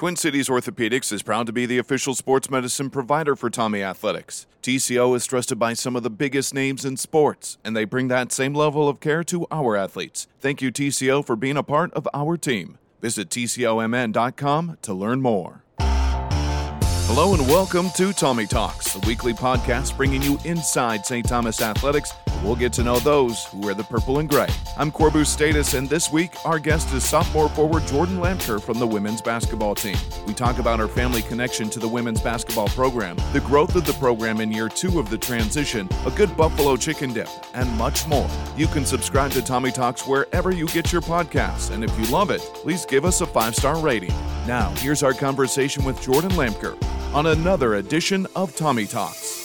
Twin Cities Orthopedics is proud to be the official sports medicine provider for Tommie Athletics. TCO is trusted by some of the biggest names in sports, and they bring that same level of care to our athletes. Thank you, TCO, for being a part of our team. Visit TCOMN.com to learn more. Hello and welcome to Tommie Talks, the weekly podcast bringing you inside St. Thomas Athletics. We'll get to know those who wear the purple and gray. I'm Corbu Status, and this week our guest is sophomore forward Jordyn Lamker from the women's basketball team. We talk about her family connection to the women's basketball program, the growth of the program in year two of the transition, a good buffalo chicken dip, and much more. You can subscribe to Tommie Talks wherever you get your podcasts, and if you love it, please give us a five star rating. Now, here's our conversation with Jordyn Lamker on another edition of Tommie Talks.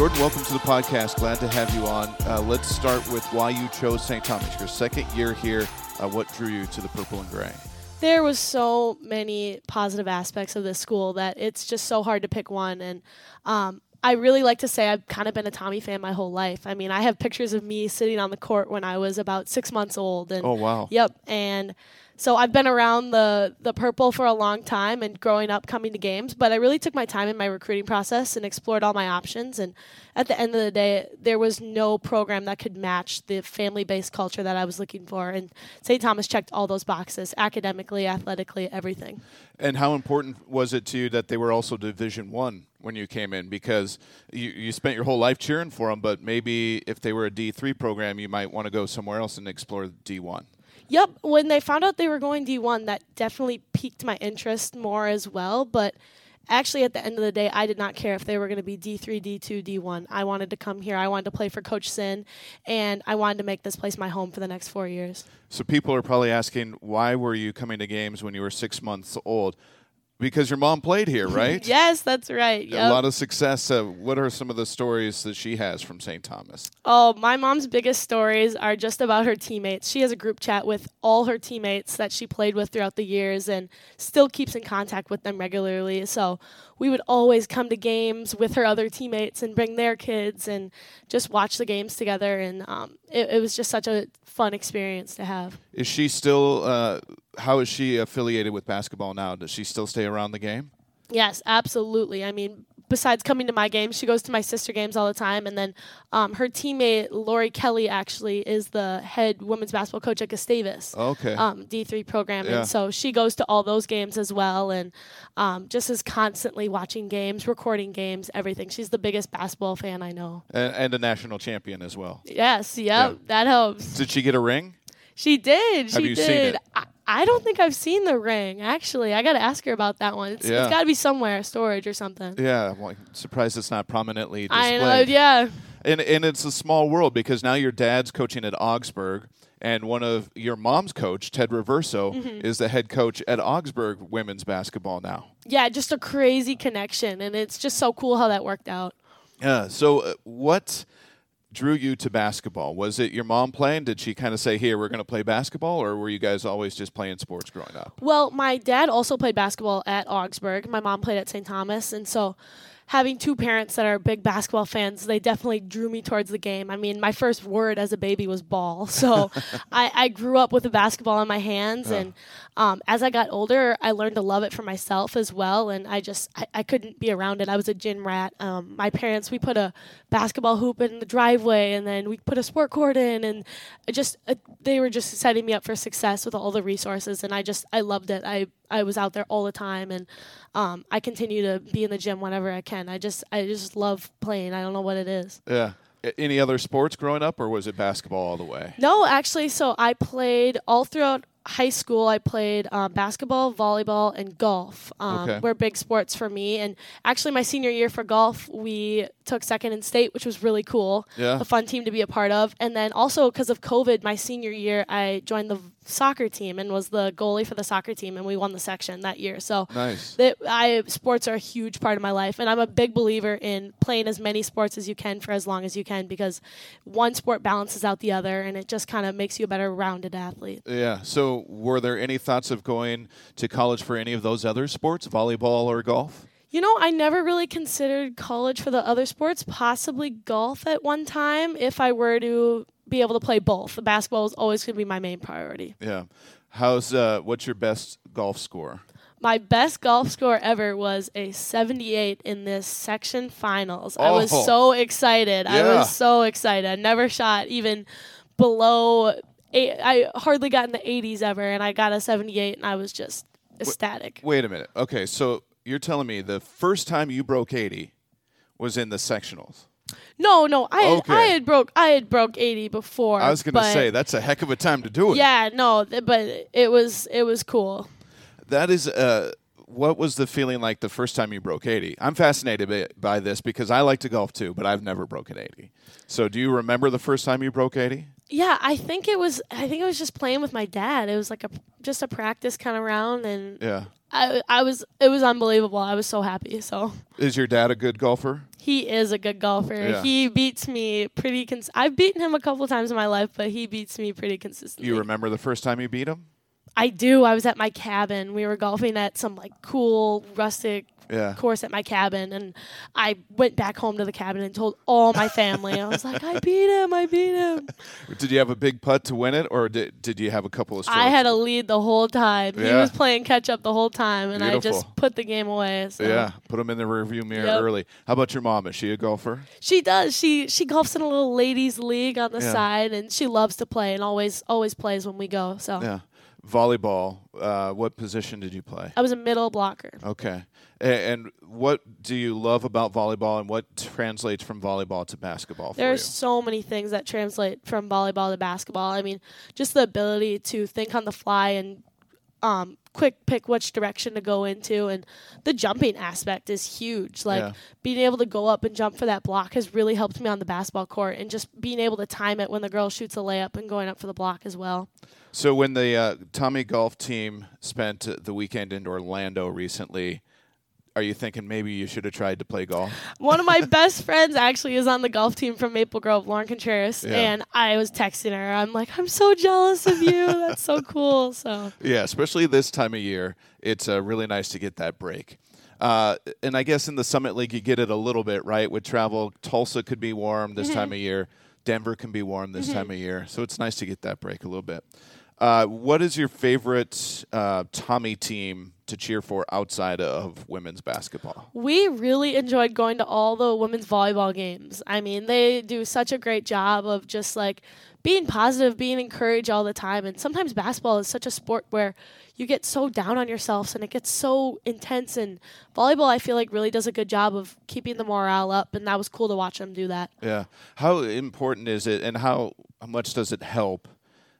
Jordyn, welcome to the podcast. Glad to have you on. Uh, let's start with why you chose St. Thomas. Your second year here. Uh, what drew you to the purple and gray? There was so many positive aspects of this school that it's just so hard to pick one. And um, I really like to say I've kind of been a Tommie fan my whole life. I mean, I have pictures of me sitting on the court when I was about six months old. And oh wow! Yep, and so I've been around the the purple for a long time and growing up coming to games, but I really took my time in my recruiting process and explored all my options and at the end of the day there was no program that could match the family-based culture that I was looking for and St. Thomas checked all those boxes academically, athletically, everything. And how important was it to you that they were also Division 1 when you came in because you, you spent your whole life cheering for them, but maybe if they were a D3 program, you might want to go somewhere else and explore D1. Yep, when they found out they were going D1, that definitely piqued my interest more as well. But actually, at the end of the day, I did not care if they were going to be D3, D2, D1. I wanted to come here. I wanted to play for Coach Sinn, and I wanted to make this place my home for the next four years. So people are probably asking, why were you coming to games when you were six months old? Because your mom played here, right? yes, that's right. Yep. A lot of success. Uh, what are some of the stories that she has from St. Thomas? Oh, my mom's biggest stories are just about her teammates. She has a group chat with all her teammates that she played with throughout the years and still keeps in contact with them regularly. So we would always come to games with her other teammates and bring their kids and just watch the games together. And um, it, it, was just such a fun experience to have. Is she still? Uh, how is she affiliated with basketball now? Does she still stay around the game? Yes, absolutely. I mean, besides coming to my games, she goes to my sister games all the time. And then um, her teammate Laurie Kelly actually is the head women's basketball coach at Gustavus. Okay. Um, D three program, yeah. and so she goes to all those games as well, and um, just is constantly watching games, recording games, everything. She's the biggest basketball fan I know. And, and a national champion as well. Yes. Yep, yeah. That helps. Did she get a ring? She did. Have she did. Seen it? I, I don't think I've seen the ring. Actually, I got to ask her about that one. It's, yeah. it's got to be somewhere, storage or something. Yeah, well, I'm surprised it's not prominently displayed. I know. Yeah. And and it's a small world because now your dad's coaching at Augsburg, and one of your mom's coach, Ted Riverso, mm-hmm. is the head coach at Augsburg women's basketball now. Yeah, just a crazy connection, and it's just so cool how that worked out. Yeah. So uh, what? Drew you to basketball? Was it your mom playing? Did she kind of say, "Here, we're going to play basketball," or were you guys always just playing sports growing up? Well, my dad also played basketball at Augsburg. My mom played at St. Thomas, and so having two parents that are big basketball fans, they definitely drew me towards the game. I mean, my first word as a baby was ball. So I, I, grew up with a basketball in my hands. And um, as I got older, I learned to love it for myself as well. And I just, I, I couldn't be around it. I was a gym rat. Um, my parents, we put a basketball hoop in the driveway and then we put a sport court in. And just, uh, they were just setting me up for success with all the resources. And I just, I loved it. I, I was out there all the time. And um, I continue to be in the gym whenever I can. I just I just love playing. I don't know what it is. Yeah. Any other sports growing up, or was it basketball all the way? No, actually. So I played all throughout high school. I played um, basketball, volleyball, and golf. Um, okay. Were big sports for me. And actually, my senior year for golf, we took second in state, which was really cool. Yeah. A fun team to be a part of. And then also because of COVID, my senior year, I joined the soccer team and was the goalie for the soccer team, and we won the section that year. So nice. I sports are a huge part of my life, and I'm a big believer in playing as many sports as you can for as long as you can because one sport balances out the other, and it just kind of makes you a better rounded athlete. Yeah. So, were there any thoughts of going to college for any of those other sports, volleyball or golf? You know, I never really considered college for the other sports, possibly golf at one time if I were to be able to play both. The basketball is always going to be my main priority. Yeah. How's uh, what's your best golf score? My best golf score ever was a 78 in this section finals. I was Oh. so excited. Yeah. I was so excited. I never shot even below eight. I hardly got in the 80s ever, and I got a 78, and I was just ecstatic. Wait a minute. Okay, so you're telling me the first time you broke 80 was in the sectionals. No, no, I had, I had broke I had broke 80 before. I was going to say that's a heck of a time to do it. Yeah, no, th- but it was it was cool. That is uh what was the feeling like the first time you broke 80? I'm fascinated by, by this because I like to golf too, but I've never broken 80. So do you remember the first time you broke 80? Yeah, I think it was. I think it was just playing with my dad. It was like a just a practice kind of round, and Yeah. I I was it was unbelievable. I was so happy. So Is your dad a good golfer? he is a good golfer. Yeah. He beats me pretty. Cons- I've beaten him a couple times in my life, but he beats me pretty consistently. You remember the first time you beat him? I do. I was at my cabin. We were golfing at some like cool rustic Yeah. course at my cabin, and I went back home to the cabin and told all my family. I was like, I beat him. I beat him. Did you have a big putt to win it or did, did you have a couple of strokes? I had a lead the whole time. He was playing catch up the whole time, and I just put the game away. So. Yeah, put him in the rearview mirror Yep. early. How about your mom? Is she a golfer? She does. She she golfs in a little ladies league on the Yeah. side, and she loves to play and always always plays when we go. So Yeah. Volleyball. Uh, what position did you play? I was a middle blocker. Okay. And what do you love about volleyball and what translates from volleyball to basketball for There's you? so many things that translate from volleyball to basketball. I mean, just the ability to think on the fly and um, quick pick which direction to go into, and the jumping aspect is huge. Like Yeah. being able to go up and jump for that block has really helped me on the basketball court, and just being able to time it when the girl shoots a layup and going up for the block as well. So when the uh, Tommie golf team spent the weekend in Orlando recently, are you thinking maybe you should have tried to play golf? One of my best friends actually is on the golf team from Maple Grove, Lauren Contreras, Yeah. and I was texting her. I'm like, I'm so jealous of you. That's so cool. So Yeah, especially this time of year, it's uh, really nice to get that break. Uh, and I guess in the Summit League, you get it a little bit, right? With travel, Tulsa could be warm this time of year. Denver can be warm this time of year. So it's nice to get that break a little bit. Uh, what is your favorite uh, Tommie team to cheer for outside of women's basketball? we really enjoyed going to all the women's volleyball games. I mean, they do such a great job of just like being positive, being encouraged all the time. And sometimes basketball is such a sport where you get so down on yourselves and it gets so intense. And volleyball, I feel like, really does a good job of keeping the morale up. And that was cool to watch them do that. Yeah. How important is it, and how, how much does it help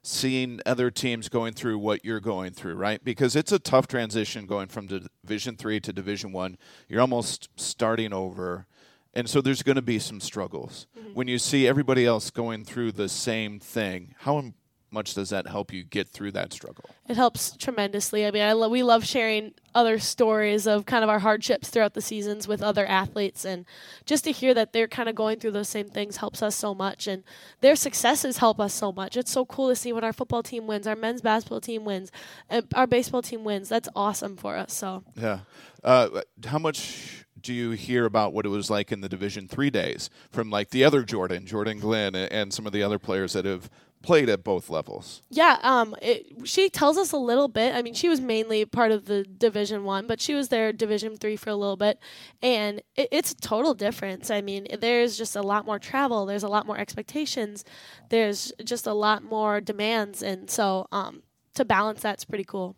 seeing other teams going through what you're going through, right? Because it's a tough transition going from Division Three to Division One. You're almost starting over, and so there's going to be some struggles. Mm-hmm. When you see everybody else going through the same thing, how much does that help you get through that struggle? It helps tremendously. I mean, I lo- we love sharing other stories of kind of our hardships throughout the seasons with other athletes, and just to hear that they're kind of going through those same things helps us so much, and their successes help us so much. It's so cool to see when our football team wins, our men's basketball team wins, and our baseball team wins. That's awesome for us. So Yeah. Uh, how much do you hear about what it was like in the Division Three days from like the other Jordan, Jordan Glenn, and some of the other players that have played at both levels? Yeah, um, it, she tells us a little bit. I mean, she was mainly part of the Division One, but she was there Division Three for a little bit, and it, it's a total difference. I mean, there's just a lot more travel. There's a lot more expectations. There's just a lot more demands, and so um, to balance that's pretty cool.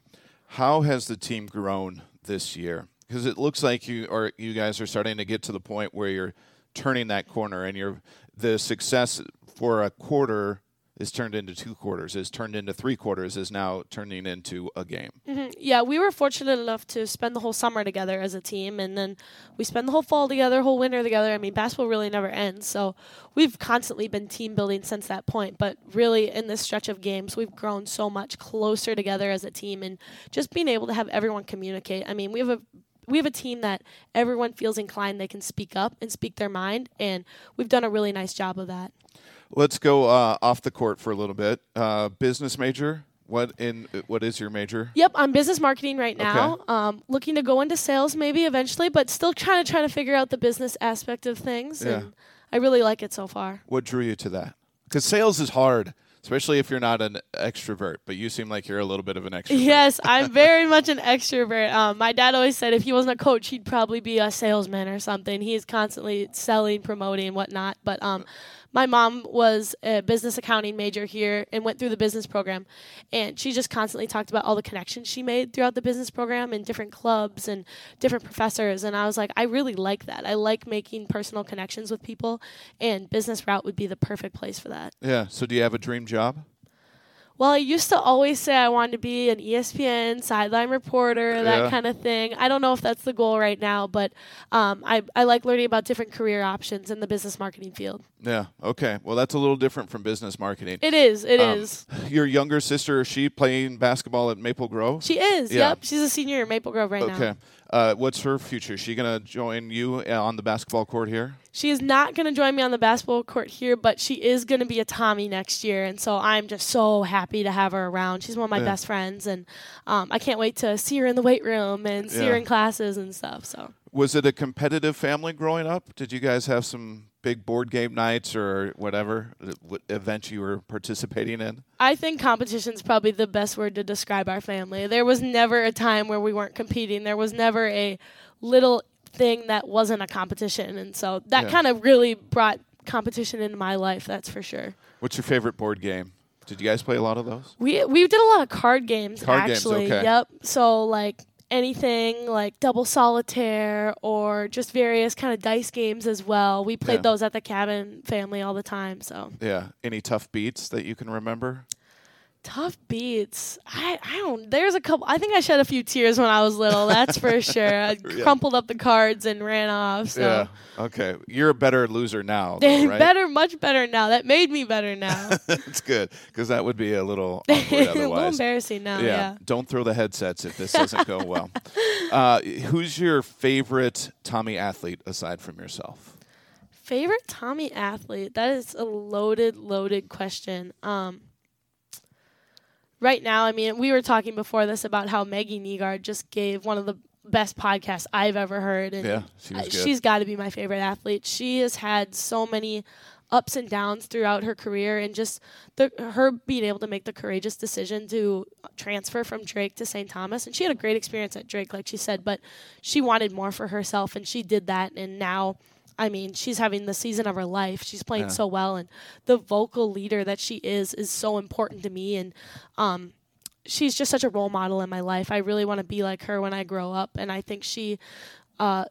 How has the team grown this year? Because it looks like you or you guys are starting to get to the point where you're turning that corner, and you're the success for a quarter is turned into two quarters, is turned into three quarters, is now turning into a game. Mhm. Yeah, we were fortunate enough to spend the whole summer together as a team, and then we spend the whole fall together, whole winter together. I mean, basketball really never ends, so we've constantly been team building since that point. But really, in this stretch of games, we've grown so much closer together as a team, and just being able to have everyone communicate. I mean, we have a we have a team that everyone feels inclined they can speak up and speak their mind, and we've done a really nice job of that. Let's go uh, off the court for a little bit. Uh, business major. What in what is your major? Yep, I'm business marketing right now. Um, looking to go into sales maybe eventually, but still trying to try to figure out the business aspect of things. Yeah. And I really like it so far. What drew you to that? Because sales is hard. especially if you're not an extrovert. But you seem like you're a little bit of an extrovert. Yes, I'm very much an extrovert. Um, my dad always said if he wasn't a coach, he'd probably be a salesman or something. He's constantly selling, promoting, whatnot. But um, my mom was a business accounting major here and went through the business program, and she just constantly talked about all the connections she made throughout the business program and different clubs and different professors. And I was like, I really like that. I like making personal connections with people, and business route would be the perfect place for that. Yeah. So do you have a dream job? Well, I used to always say I wanted to be an ESPN sideline reporter, that Yeah. kind of thing. I don't know if that's the goal right now, but um, I, I like learning about different career options in the business marketing field. Yeah. Okay. Well, that's a little different from business marketing. It is. It is. Um, Your younger sister, is she playing basketball at Maple Grove? She is. yeah. Yep. She's a senior at Maple Grove right now. Okay. Uh, what's her future? Is she going to join you uh, on the basketball court here? She is not going to join me on the basketball court here, but she is going to be a Tommie next year, and so I'm just so happy to have her around. She's one of my Yeah. best friends, and um, I can't wait to see her in the weight room and see her in classes and stuff. So. Was it a competitive family growing up? Did you guys have some big board game nights or whatever uh, what event you were participating in? I think competition is probably the best word to describe our family. There was never a time where we weren't competing. There was never a little thing that wasn't a competition. And so that Yeah. kind of really brought competition into my life, that's for sure. What's your favorite board game? Did you guys play a lot of those? We we did a lot of card games Card games, actually. okay. Yep. So like anything like double solitaire or just various kind of dice games as well. We played Yeah. those at the cabin family all the time. So Yeah. Any tough beats that you can remember? Tough beats. I, I don't. There's a couple. I think I shed a few tears when I was little. That's for sure. I Yeah. crumpled up the cards and ran off. So. Yeah. Okay. You're a better loser now, though, right? better, much better now. That made me better now. it's good because that would be a little awkward a little embarrassing now. yeah. Yeah. Don't throw the headsets if this doesn't go well. Uh, who's your favorite Tommie athlete aside from yourself? Favorite Tommie athlete? That is a loaded, loaded question. Um, right now, I mean, we were talking before this about how Maggie Negaard just gave one of the best podcasts I've ever heard, and Yeah, she was good. she's got to be my favorite athlete. She has had so many ups and downs throughout her career, and just the her being able to make the courageous decision to transfer from Drake to St. Thomas, and she had a great experience at Drake, like she said, but she wanted more for herself, and she did that, and now. I mean, she's having the season of her life. She's playing Yeah. so well, and the vocal leader that she is is so important to me. And um, she's just such a role model in my life. I really want to be like her when I grow up, and I think she uh,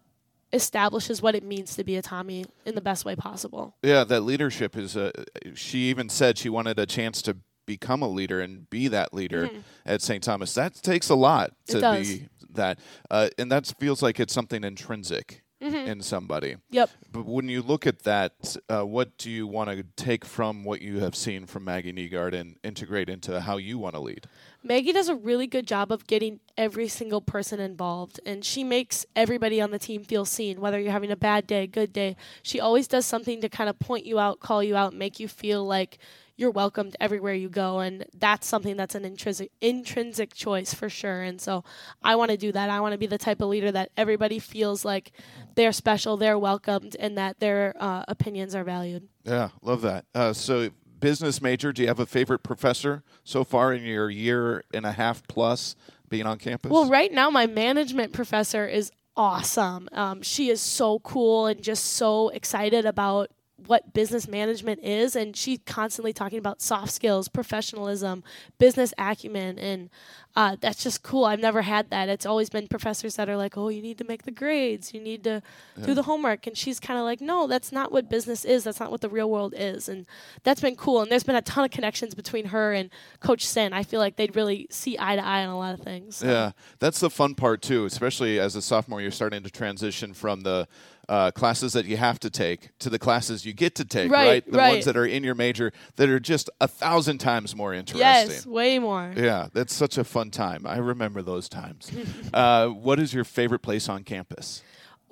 establishes what it means to be a Tommie in the best way possible. Yeah, that leadership is. Uh, she even said she wanted a chance to become a leader and be that leader at St. Thomas. That takes a lot Mm-hmm. To be that, uh, and that feels like it's something intrinsic Mm-hmm. in somebody. Yep. But when you look at that, uh, what do you want to take from what you have seen from Maggie Negaard and integrate into how you want to lead? Maggie does a really good job of getting every single person involved, and she makes everybody on the team feel seen, whether you're having a bad day, good day. She always does something to kind of point you out, call you out, make you feel like you're welcomed everywhere you go, and that's something that's an intrinsic intrinsic choice for sure. And so I want to do that. I want to be the type of leader that everybody feels like they're special, they're welcomed, and that their uh, opinions are valued. Yeah, love that. Uh, so, business major, do you have a favorite professor so far in your year and a half plus being on campus? Well, right now, my management professor is awesome. Um, she is so cool and just so excited about what business management is. And she's constantly talking about soft skills, professionalism, business acumen. And uh, that's just cool. I've never had that. It's always been professors that are like, oh, you need to make the grades, you need to do the homework. And she's kind of like, no, that's not what business is. That's not what the real world is. And that's been cool. And there's been a ton of connections between her and Coach Sinn. I feel like they'd really see eye to eye on a lot of things. So. Yeah, that's the fun part too. Especially as a sophomore, you're starting to transition from the uh, classes that you have to take to the classes you get to take. Right, The right. ones that are in your major that are just a thousand times more interesting. Yes, way more. Yeah, that's such a fun time. I remember those times. uh, what is your favorite place on campus?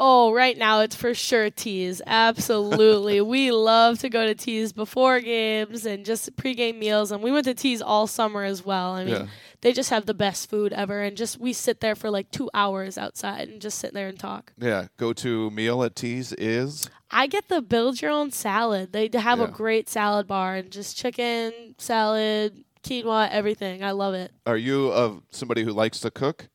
Oh, right now it's for sure teas. Absolutely. we love to go to teas before games and just pregame meals. And we went to teas all summer as well. I mean, Yeah. they just have the best food ever. And just we sit there for like two hours outside and just sit there and talk. Yeah. Go to meal at Tees is I get the build your own salad. They have Yeah. a great salad bar and just chicken, salad, quinoa, everything. I love it. are you of somebody who likes to cook?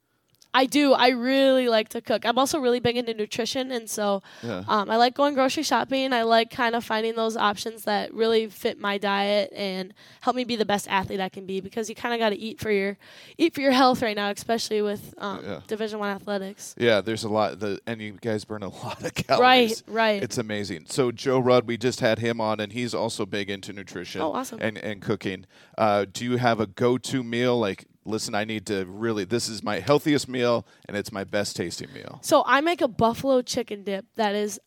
I do. I really like to cook. I'm also really big into nutrition, and so Yeah. um, I like going grocery shopping. I like kind of finding those options that really fit my diet and help me be the best athlete I can be. Because you kind of got to eat for your eat for your health right now, especially with um, Yeah. Division One athletics. Yeah, there's a lot. The and you guys burn a lot of calories. Right, right. It's amazing. So Joe Rudd, we just had him on, and he's also big into nutrition. Oh, awesome. And and cooking. Uh, do you have a go-to meal? Like, listen, I need to really. This is my healthiest meal, and it's my best tasting meal. So I make a buffalo chicken dip that is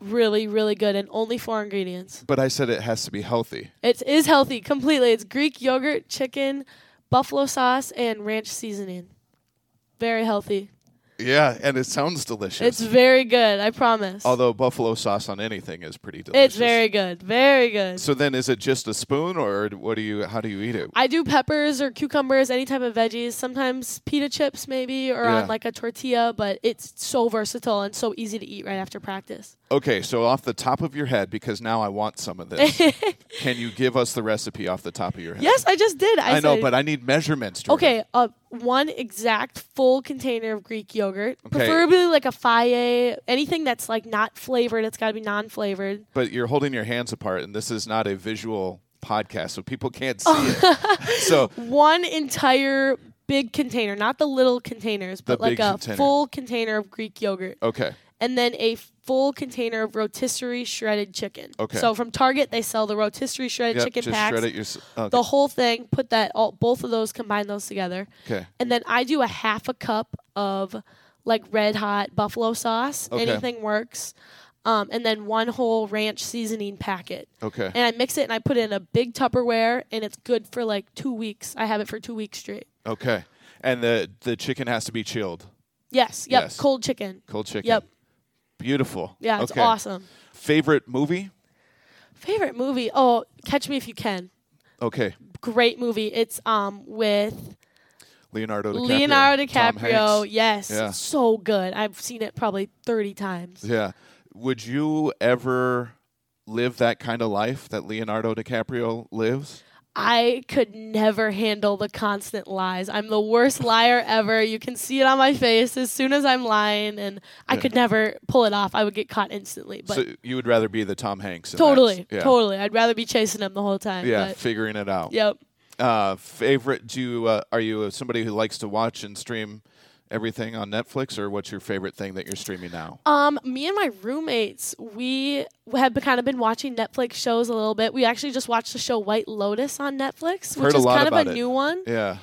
really, really good, and only four ingredients. But I said it has to be healthy. It is healthy completely. It's Greek yogurt, chicken, buffalo sauce, and ranch seasoning. Very healthy. Yeah, and it sounds delicious. It's very good. I promise. Although buffalo sauce on anything is pretty delicious. it's very good. Very good. So then, is it just a spoon, or what do you? How do you eat it? I do peppers or cucumbers, any type of veggies. Sometimes pita chips, maybe, or Yeah. on like a tortilla. But it's so versatile and so easy to eat right after practice. Okay, so off the top of your head, because now I want some of this, can you give us the recipe off the top of your head? Yes, I just did. I, I, know, but I need measurements. Jordyn. Okay, uh, one exact full container of Greek yogurt, Okay. preferably like a Fage. Anything that's like not flavored, it's got to be non-flavored. But you're holding your hands apart, and this is not a visual podcast, so people can't see it. so One entire big container, not the little containers, but like a container. full container of Greek yogurt, okay, and then a full container of rotisserie shredded chicken. Okay. So from Target, they sell the rotisserie shredded yep, chicken just packs. shred it yourself. Okay. The whole thing, put that all both of those, combine those together. okay. And then I do a half a cup of like red hot buffalo sauce. Okay. Anything works. Um, and then one whole ranch seasoning packet. Okay. And I mix it and I put it in a big Tupperware and it's good for like two weeks. I have it for two weeks straight. Okay. And the the chicken has to be chilled, Yes. Yep. Yes. Cold chicken. cold chicken. Yep. Beautiful. Yeah, it's okay. awesome. Favorite movie? Favorite movie? Oh, Catch Me If You Can. Okay. Great movie. It's um with Leonardo DiCaprio. Leonardo Tom DiCaprio. Hanks. Yes. Yeah. So good. I've seen it probably 30 times. Yeah. Would you ever live that kind of life that Leonardo DiCaprio lives? I could never handle the constant lies. I'm the worst liar ever. You can see it on my face as soon as I'm lying, and I Yeah. could never pull it off. I would get caught instantly. But so you would rather be the Tom Hanks? totally, Yeah. totally, I'd rather be chasing him the whole time. Yeah, figuring it out. yep. Uh, favorite? Do you, uh, are you somebody who likes to watch and stream everything on Netflix, or what's your favorite thing that you're streaming now? Um, me and my roommates, we have kind of been watching Netflix shows a little bit. We actually just watched the show White Lotus on Netflix, which is kind of a it. new one. Yeah.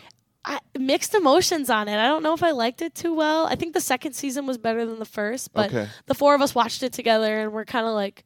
I, mixed emotions on it. I don't know if I liked it too well. I think the second season was better than the first, but Okay. the four of us watched it together and we're kind of like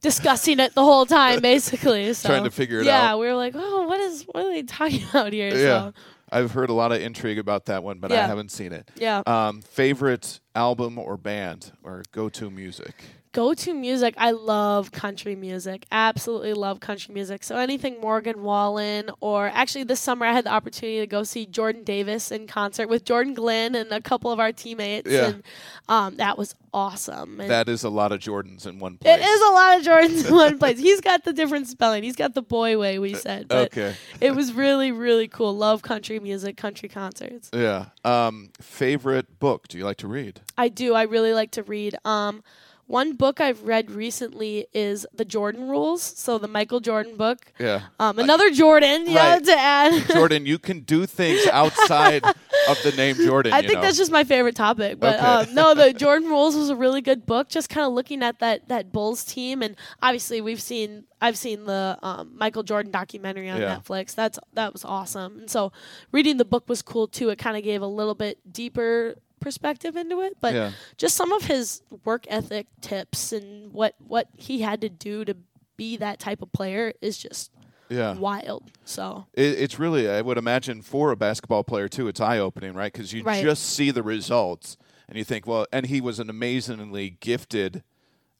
discussing it the whole time, basically. So, Trying to figure it yeah, out. Yeah, we were like, oh, what is what are they talking about here? Yeah. So, I've heard a lot of intrigue about that one, but I Yeah. haven't seen it. yeah. Um, favorite album or band or go-to music? Go to music. I love country music. Absolutely love country music. So anything Morgan Wallen, or actually this summer I had the opportunity to go see Jordan Davis in concert with Jordan Glenn and a couple of our teammates, Yeah. and um, that was awesome. And That is a lot of Jordans in one place. It is a lot of Jordans in one place. He's got the different spelling. He's got the boy way we said. But Okay. it was really, really cool. Love country music, country concerts. Yeah. Um, favorite book? Do you like to read? I do. I really like to read. Um, one book I've read recently is The Jordan Rules. So the Michael Jordan book. Yeah. Um, another Jordan, yeah, right. to add. Jordyn, you can do things outside of the name Jordan. I think know. that's just my favorite topic. But Okay. um, no, the Jordan Rules was a really good book. Just kind of looking at that that Bulls team, and obviously we've seen I've seen the um, Michael Jordan documentary on Yeah. Netflix. That's that was awesome. And so reading the book was cool too. It kind of gave a little bit deeper perspective into it, but Yeah. just some of his work ethic tips and what what he had to do to be that type of player is just yeah. wild. So It, it's really, I would imagine, for a basketball player too, it's eye opening, right? Because you Right. just see the results, and you think, well, and he was an amazingly gifted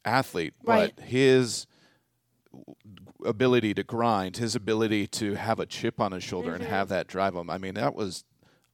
athlete, Right. but his ability to grind, his ability to have a chip on his shoulder Mm-hmm. and have that drive him. I mean, that was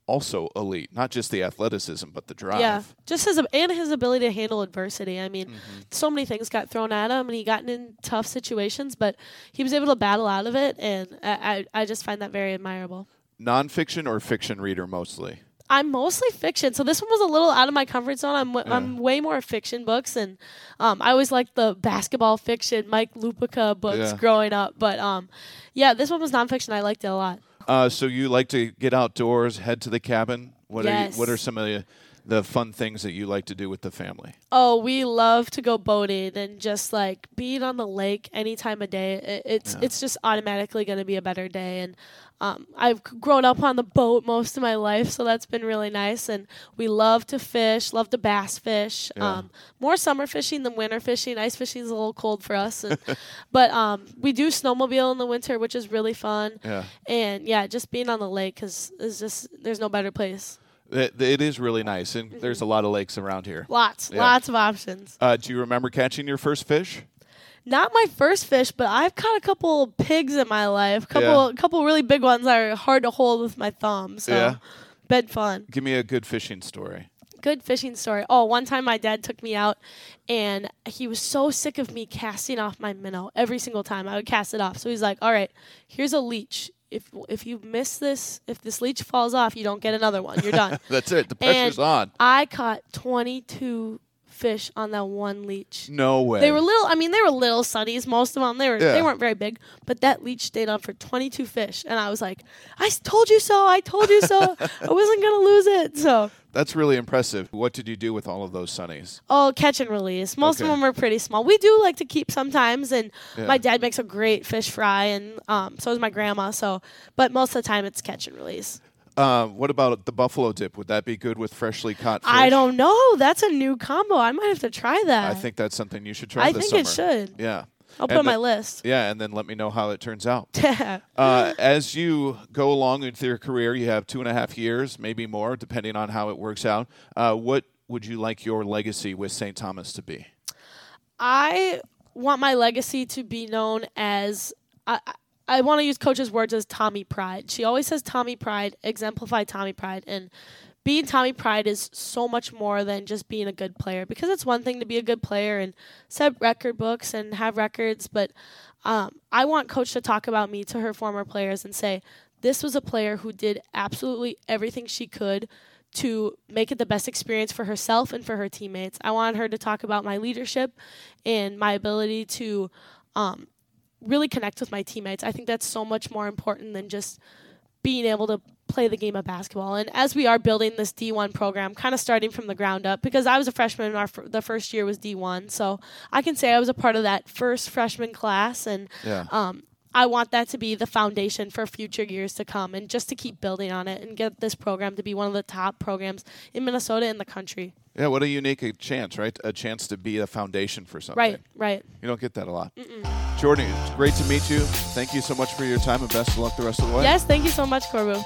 also elite. Not just the athleticism, but the drive. Yeah, just his and his ability to handle adversity. I mean, Mm-hmm. so many things got thrown at him, and he got in tough situations, but he was able to battle out of it, and I I, I just find that very admirable. Nonfiction or fiction reader mostly. I'm mostly fiction, so this one was a little out of my comfort zone. I'm w- I'm way more fiction books, and um, I always liked the basketball fiction, Mike Lupica books Yeah. growing up. But um, yeah, this one was nonfiction. I liked it a lot. Uh, so you like to get outdoors, head to the cabin. What are you, what are some of the, the fun things that you like to do with the family? Oh, we love to go boating and just like being on the lake any time of day. It, it's it's just automatically going to be a better day. And um, I've grown up on the boat most of my life, so that's been really nice. And we love to fish, love to bass fish. Yeah. Um, more summer fishing than winter fishing. Ice fishing is a little cold for us, and, but um, we do snowmobile in the winter, which is really fun. Yeah. And yeah, just being on the lake is is just there's no better place. It, it is really nice, and Mm-hmm. there's a lot of lakes around here. Lots, Yeah. lots of options. Uh, do you remember catching your first fish? Not my first fish, but I've caught a couple pigs in my life. Couple, Yeah. couple really big ones that are hard to hold with my thumb. So, Yeah. been fun. Give me a good fishing story. Good fishing story. Oh, one time my dad took me out, and he was so sick of me casting off my minnow every single time I would cast it off. So he's like, "All right, here's a leech. If if you miss this, if this leech falls off, you don't get another one. You're done." That's it. The pressure's And on. I caught 22 fish on that one leech. No way. They were little. I mean, they were little sunnies. Most of them. They were. Yeah. They weren't very big. But that leech stayed on for 22 fish, and I was like, "I told you so. I told you so. I wasn't gonna lose it." So, That's really impressive. What did you do with all of those sunnies? oh, catch and release. Most Okay. of them are pretty small. We do like to keep sometimes, and Yeah. my dad makes a great fish fry, and um, so does my grandma. So, but most of the time it's catch and release. Uh, what about the buffalo dip? Would that be good with freshly caught fish? I don't know. That's a new combo. I might have to try that. I think that's something you should try I think it should. Yeah. I'll put And on my list. Yeah, and then let me know how it turns out. Uh, as you go along with your career, you have two and a half years, maybe more, depending on how it works out. Uh, what would you like your legacy with St. Thomas to be? I want my legacy to be known as I, I- want to use coach's words as Tommie Pride. She always says Tommie Pride, exemplify Tommie Pride, and being Tommie Pride is so much more than just being a good player. Because it's one thing to be a good player and set record books and have records, but um, I want Coach to talk about me to her former players and say this was a player who did absolutely everything she could to make it the best experience for herself and for her teammates. I want her to talk about my leadership and my ability to um, really connect with my teammates. I think that's so much more important than just being able to play the game of basketball. And as we are building this D1 program, kind of starting from the ground up, because I was a freshman, and our fir- the first year was D1, so I can say I was a part of that first freshman class, and Yeah. um, I want that to be the foundation for future years to come, and just to keep building on it and get this program to be one of the top programs in Minnesota and the country. Yeah, what a unique uh, chance, right? A chance to be a foundation for something. Right, right. You don't get that a lot. Jordyn, it's great to meet you. Thank you so much for your time and best of luck the rest of the way. Yes, thank you so much, Corbu.